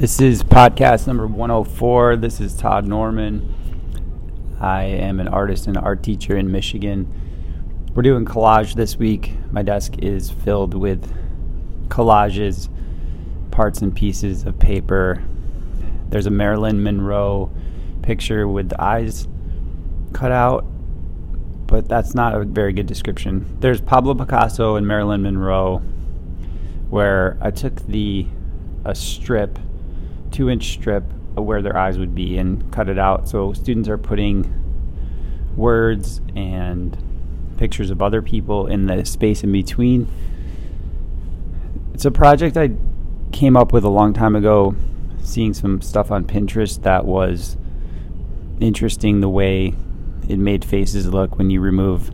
This is podcast number 104. This is Todd Norman. I am an artist and art teacher in Michigan. We're doing collage this week. My desk is filled with collages, parts and pieces of paper. There's a Marilyn Monroe picture with the eyes cut out, but that's not a very good description. There's Pablo Picasso and Marilyn Monroe, where I took the a strip, two inch strip where their eyes would be, and cut it out. So students are putting words and pictures of other people in the space in between. It's a project I came up with a long time ago, seeing some stuff on Pinterest that was interesting the way it made faces look when you remove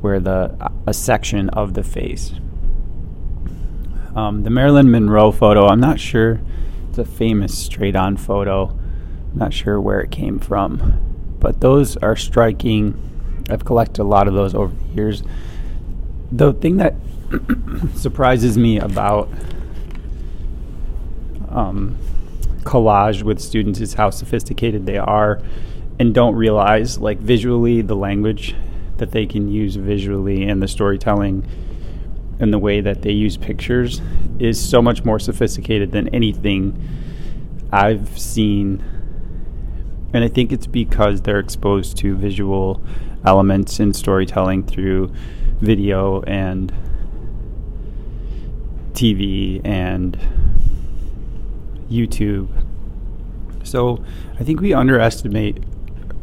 where the a section of the face. Um, the Marilyn Monroe photo, I'm not sure. It's a famous straight on photo. I'm not sure where it came from. But those are striking. I've collected a lot of those over the years. The thing that surprises me about um, collage with students is how sophisticated they are and don't realize, like, visually, the language that they can use visually and the storytelling and the way that they use pictures is so much more sophisticated than anything I've seen. And I think it's because they're exposed to visual elements in storytelling through video and TV and YouTube. So I think we underestimate,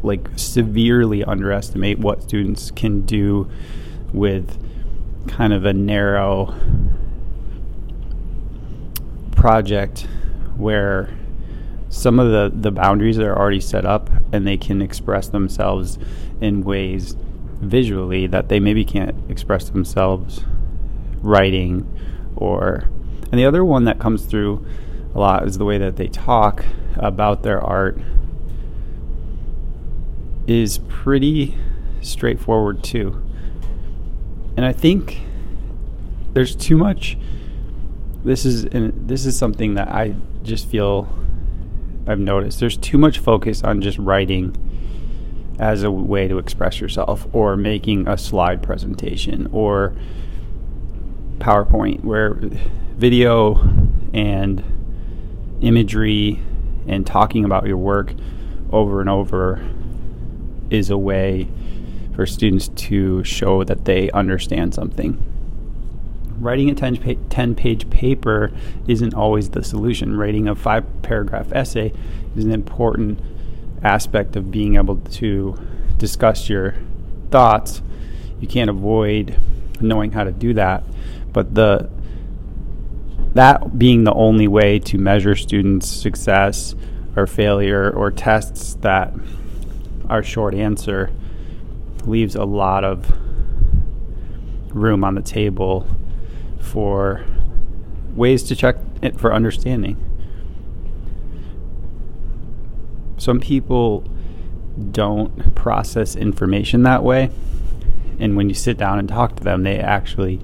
like, severely underestimate what students can do with kind of a narrow project where some of the, the boundaries are already set up and they can express themselves in ways visually that they maybe can't express themselves writing or and the other one that comes through a lot is the way that they talk about their art is pretty straightforward too and I think there's too much. This is and this is something that I just feel I've noticed. There's too much focus on just writing as a way to express yourself, or making a slide presentation, or PowerPoint, where video and imagery and talking about your work over and over is a way for students to show that they understand something. Writing a 10 page paper isn't always the solution. Writing a five paragraph essay is an important aspect of being able to discuss your thoughts. You can't avoid knowing how to do that, but the that being the only way to measure students' success or failure or tests that are short answer leaves a lot of room on the table for ways to check it for understanding. Some people don't process information that way. And when you sit down and talk to them, they actually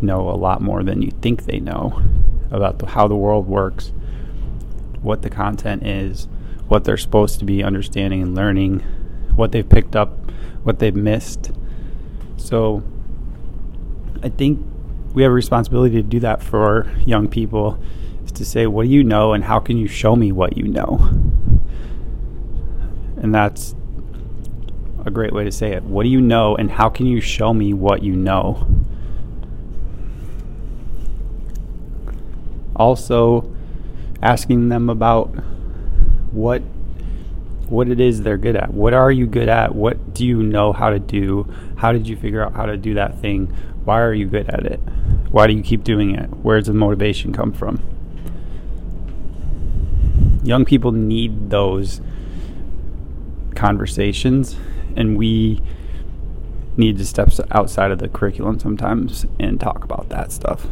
know a lot more than you think they know about the, how the world works, what the content is, what they're supposed to be understanding and learning, what they've picked up what they've missed. So I think we have a responsibility to do that for young people is to say, what do you know and how can you show me what you know? And that's a great way to say it. What do you know and how can you show me what you know? Also, asking them about what what it is they're good at. What are you good at? What do you know how to do? How did you figure out how to do that thing? Why are you good at it? Why do you keep doing it? Where does the motivation come from? Young people need those conversations, and we need to step outside of the curriculum sometimes and talk about that stuff.